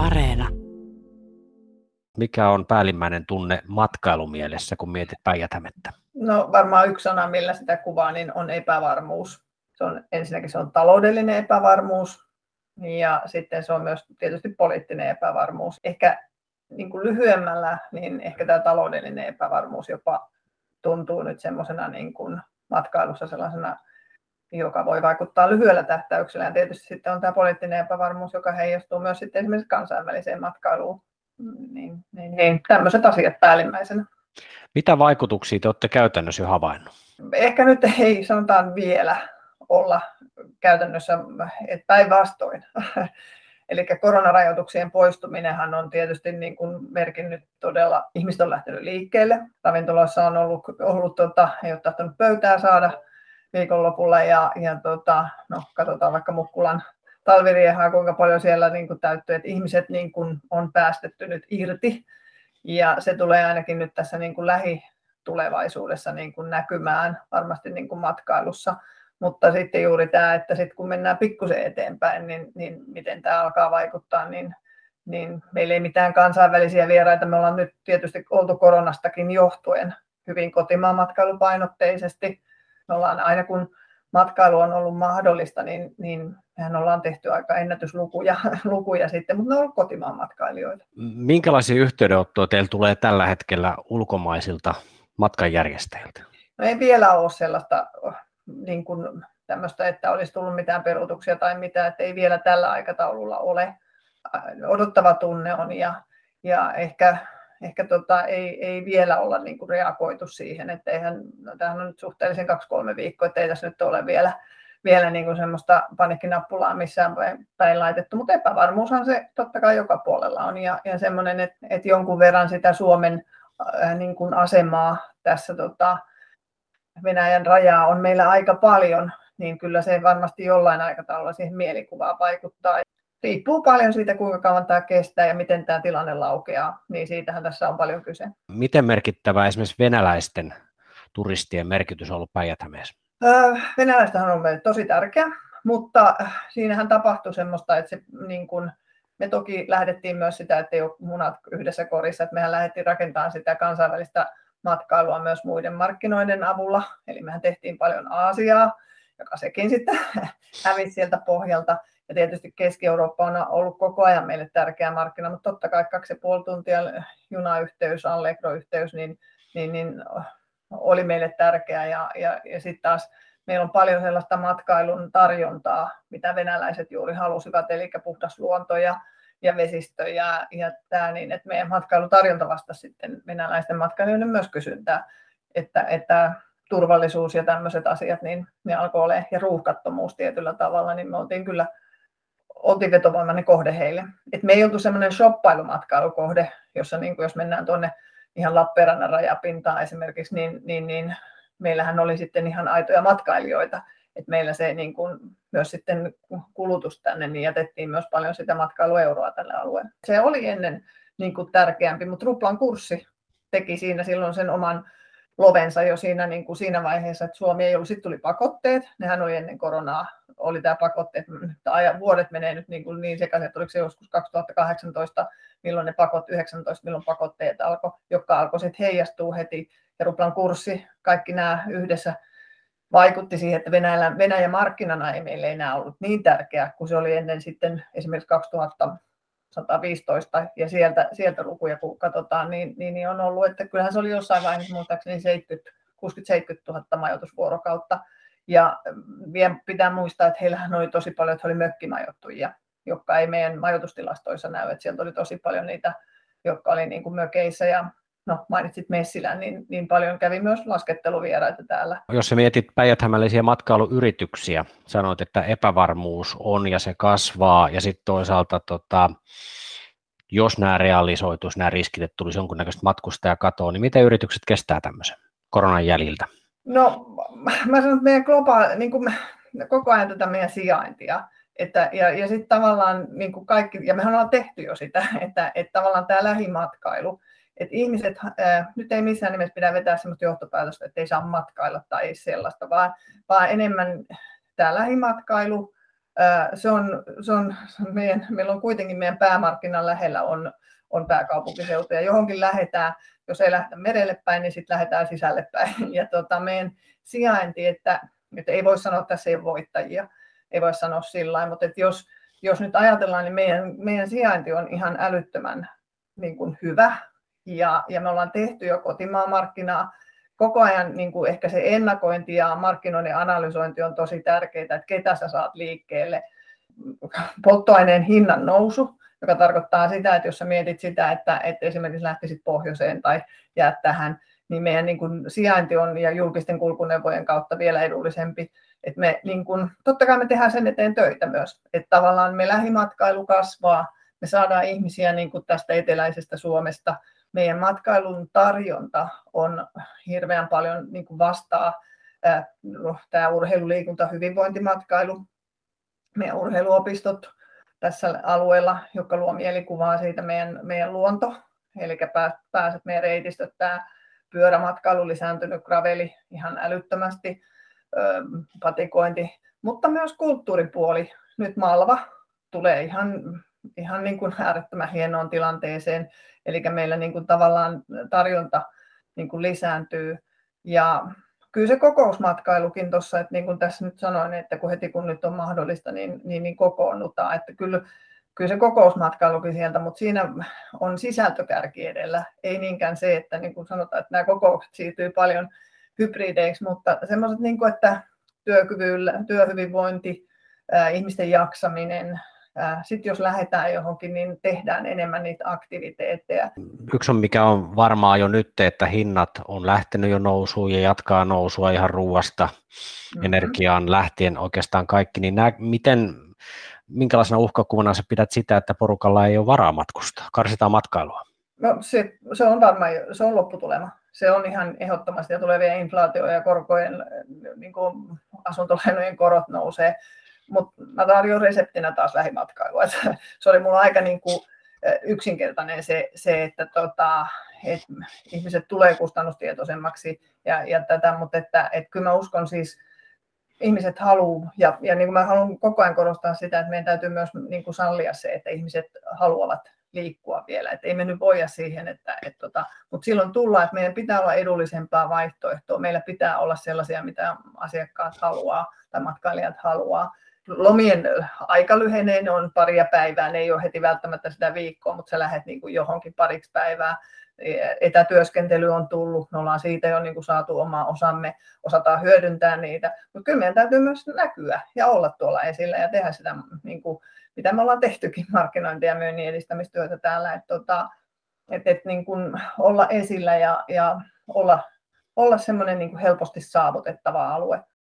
Areena. Mikä on päällimmäinen tunne matkailumielessä, kun mietit päijät No varmaan yksi sana, millä sitä kuvaa, niin on epävarmuus. Se on, ensinnäkin se on taloudellinen epävarmuus ja sitten se on myös tietysti poliittinen epävarmuus. Ehkä niin kuin lyhyemmällä, niin ehkä tämä taloudellinen epävarmuus jopa tuntuu nyt semmoisena niin kuin matkailussa sellaisena joka voi vaikuttaa lyhyellä tähtäyksellä. Ja tietysti sitten on tämä poliittinen epävarmuus, joka heijastuu myös sitten esimerkiksi kansainväliseen matkailuun. Niin, niin, niin tämmöiset asiat päällimmäisenä. Mitä vaikutuksia te olette käytännössä jo havainnut? Ehkä nyt ei sanotaan vielä olla käytännössä, päinvastoin. Eli koronarajoituksien poistuminenhan on tietysti niin kuin merkinnyt todella, ihmiset on lähtenyt liikkeelle. Ravintoloissa on ollut, ollut tota, ei ole tahtonut pöytää saada viikonlopulla ja, ja tota, no, katsotaan vaikka Mukkulan talviriehaa, kuinka paljon siellä niin kuin täyttyy, että ihmiset niin kuin on päästetty nyt irti ja se tulee ainakin nyt tässä niin kuin lähitulevaisuudessa niin kuin näkymään varmasti niin kuin matkailussa. Mutta sitten juuri tämä, että sitten kun mennään pikkusen eteenpäin, niin, niin miten tämä alkaa vaikuttaa, niin, niin meillä ei mitään kansainvälisiä vieraita. Me ollaan nyt tietysti oltu koronastakin johtuen hyvin kotimaan matkailupainotteisesti me ollaan aina kun matkailu on ollut mahdollista, niin, niin mehän ollaan tehty aika ennätyslukuja lukuja sitten, mutta ne on ollut kotimaan matkailijoita. Minkälaisia yhteydenottoja teillä tulee tällä hetkellä ulkomaisilta matkanjärjestäjiltä? No ei vielä ole sellaista niin kuin tämmöistä, että olisi tullut mitään peruutuksia tai mitään, että ei vielä tällä aikataululla ole. Odottava tunne on ja, ja ehkä ehkä tota, ei, ei vielä olla niin kuin reagoitu siihen, että eihän, no, tämähän on nyt suhteellisen kaksi-kolme viikkoa, että ei tässä nyt ole vielä, vielä niin kuin semmoista panikkinappulaa missään päin laitettu, mutta epävarmuushan se totta kai joka puolella on ja, ja semmoinen, että, että jonkun verran sitä Suomen äh, niin kuin asemaa tässä tota, Venäjän rajaa on meillä aika paljon, niin kyllä se varmasti jollain aikataululla siihen mielikuvaan vaikuttaa riippuu paljon siitä, kuinka kauan tämä kestää ja miten tämä tilanne laukeaa, niin siitähän tässä on paljon kyse. Miten merkittävä esimerkiksi venäläisten turistien merkitys on ollut päijät öö, Venäläistähän on meille tosi tärkeä, mutta siinähän tapahtui semmoista, että se, niin kun, me toki lähdettiin myös sitä, että ei ole munat yhdessä korissa, että mehän lähdettiin rakentamaan sitä kansainvälistä matkailua myös muiden markkinoiden avulla, eli mehän tehtiin paljon Aasiaa, joka sekin sitten hävisi sieltä pohjalta. Ja tietysti Keski-Eurooppa on ollut koko ajan meille tärkeä markkina, mutta totta kai kaksi ja puoli tuntia junayhteys, Allegro-yhteys, niin, niin, niin oli meille tärkeä. Ja, ja, ja sitten taas meillä on paljon sellaista matkailun tarjontaa, mitä venäläiset juuri halusivat, eli puhdas luonto ja, ja vesistö ja, ja tämä, niin että meidän matkailutarjonta vastasi sitten venäläisten matkailijoiden myös kysyntää, että, että turvallisuus ja tämmöiset asiat, niin ne alkoi olla, ja ruuhkattomuus tietyllä tavalla, niin me oltiin kyllä oltiin vetovoimainen kohde heille. Et me ei oltu semmoinen shoppailumatkailukohde, jossa niin kuin jos mennään tuonne ihan Lappeenrannan rajapintaan esimerkiksi, niin, niin, niin meillähän oli sitten ihan aitoja matkailijoita. Et meillä se niin kuin, myös sitten kulutus tänne, niin jätettiin myös paljon sitä matkailueuroa tälle alueelle. Se oli ennen niin kuin tärkeämpi, mutta ruplan kurssi teki siinä silloin sen oman lovensa jo siinä, niin kuin siinä vaiheessa, että Suomi ei ollut, sitten tuli pakotteet, nehän oli ennen koronaa, oli tämä pakotteet, vuodet menee nyt niin, kuin niin sekaisin, että oliko se joskus 2018, milloin ne pakot, 19, milloin pakotteet alkoi, jotka alkoi sitten heijastua heti, ja ruplan kurssi, kaikki nämä yhdessä vaikutti siihen, että Venäjä, Venäjä markkinana ei meille enää ollut niin tärkeä kuin se oli ennen sitten esimerkiksi 2000 115 ja sieltä, sieltä lukuja kun katsotaan, niin, niin, niin on ollut, että kyllähän se oli jossain vaiheessa muistaakseni 70, 60-70 000 majoitusvuorokautta. Ja vielä pitää muistaa, että heillähän oli tosi paljon, että he oli mökkimajoittujia, jotka ei meidän majoitustilastoissa näy, että sieltä oli tosi paljon niitä, jotka oli niin kuin mökeissä ja no mainitsit Messilän, niin, niin paljon kävi myös lasketteluvieraita täällä. Jos sä mietit päijät matkailuyrityksiä, sanoit, että epävarmuus on ja se kasvaa, ja sitten toisaalta tota, jos nämä realisoituisi, nämä riskit, että tulisi jonkunnäköistä matkustajakatoa, niin miten yritykset kestää tämmöisen koronan jäljiltä? No mä sanon, että meidän globaali, niin kuin me, koko ajan tätä meidän sijaintia, että, ja, ja sitten tavallaan niin kuin kaikki, ja mehän ollaan tehty jo sitä, että, että tavallaan tämä lähimatkailu, että ihmiset, ää, nyt ei missään nimessä pidä vetää sellaista johtopäätöstä, että ei saa matkailla tai ei sellaista, vaan, vaan enemmän tämä lähimatkailu, Se on, se on meidän, meillä on kuitenkin meidän päämarkkinan lähellä on, on pääkaupunkiseutu ja johonkin lähdetään, jos ei lähdetä merelle päin, niin sitten lähdetään sisälle päin. Ja tota, meidän sijainti, että, että ei voi sanoa, että tässä ei voittajia, ei voi sanoa sillä mutta että jos, jos nyt ajatellaan, niin meidän, meidän sijainti on ihan älyttömän niin kuin hyvä ja, ja me ollaan tehty jo kotimaamarkkinaa. Koko ajan niin kuin ehkä se ennakointi ja markkinoiden analysointi on tosi tärkeää, että ketä sä saat liikkeelle. Polttoaineen hinnan nousu, joka tarkoittaa sitä, että jos sä mietit sitä, että, että esimerkiksi lähtisit pohjoiseen tai jäät tähän, niin meidän niin kuin sijainti on ja julkisten kulkuneuvojen kautta vielä edullisempi. Et me, niin kuin, totta kai me tehdään sen eteen töitä myös, että tavallaan me lähimatkailu kasvaa, me saadaan ihmisiä niin kuin tästä eteläisestä Suomesta. Meidän matkailun tarjonta on hirveän paljon niin kuin vastaa no, tämä urheilu, liikunta, hyvinvointimatkailu, meidän urheiluopistot tässä alueella, joka luo mielikuvaa siitä meidän, meidän luonto, eli pääset meidän reitistöt, tämä pyörämatkailu lisääntynyt, graveli ihan älyttömästi, patikointi, mutta myös kulttuuripuoli. Nyt Malva tulee ihan, ihan niin kuin äärettömän hienoon tilanteeseen, eli meillä niin kuin tavallaan tarjonta niin kuin lisääntyy. Ja kyllä se kokousmatkailukin tuossa, että niin kuin tässä nyt sanoin, että kun heti kun nyt on mahdollista, niin, niin, niin kokoonnutaan. Että kyllä, kyllä se kokousmatkailukin sieltä, mutta siinä on sisältökärki edellä. Ei niinkään se, että niin kuin sanotaan, että nämä kokoukset siirtyy paljon hybrideiksi, mutta semmoiset, niin kuin, että työkyvyllä, työhyvinvointi, ihmisten jaksaminen, sitten jos lähdetään johonkin, niin tehdään enemmän niitä aktiviteetteja. Yksi on mikä on varmaa jo nyt, että hinnat on lähtenyt jo nousuun ja jatkaa nousua ihan ruuasta mm-hmm. energiaan lähtien oikeastaan kaikki, niin nämä, miten, minkälaisena uhkakuvana sä pidät sitä, että porukalla ei ole varaa matkustaa, karsitaan matkailua? No se, se on varmaan, se on lopputulema. Se on ihan ehdottomasti ja tulevien inflaatio- ja korkojen, niin kuin asuntolainojen korot nousee mutta mä tarjoan reseptinä taas lähimatkailua. se oli mulla aika niin kuin yksinkertainen se, se että tota, et ihmiset tulee kustannustietoisemmaksi ja, ja tätä, mutta että, et kyllä mä uskon siis, ihmiset haluaa, ja, ja niin kuin mä haluan koko ajan korostaa sitä, että meidän täytyy myös niin kuin sallia se, että ihmiset haluavat liikkua vielä, että ei me nyt voida siihen, että, et tota, mutta silloin tullaan, että meidän pitää olla edullisempaa vaihtoehtoa, meillä pitää olla sellaisia, mitä asiakkaat haluaa tai matkailijat haluaa, lomien aika lyhenee, ne on paria päivää, ne ei ole heti välttämättä sitä viikkoa, mutta sä lähdet niin kuin johonkin pariksi päivää. Etätyöskentely on tullut, me ollaan siitä jo niin kuin saatu oma osamme, osataan hyödyntää niitä, mutta kyllä meidän täytyy myös näkyä ja olla tuolla esillä ja tehdä sitä, niin kuin, mitä me ollaan tehtykin markkinointi- ja myynnin edistämistyötä täällä, että tota, et, et, niin kuin olla esillä ja, ja olla, olla semmoinen niin helposti saavutettava alue.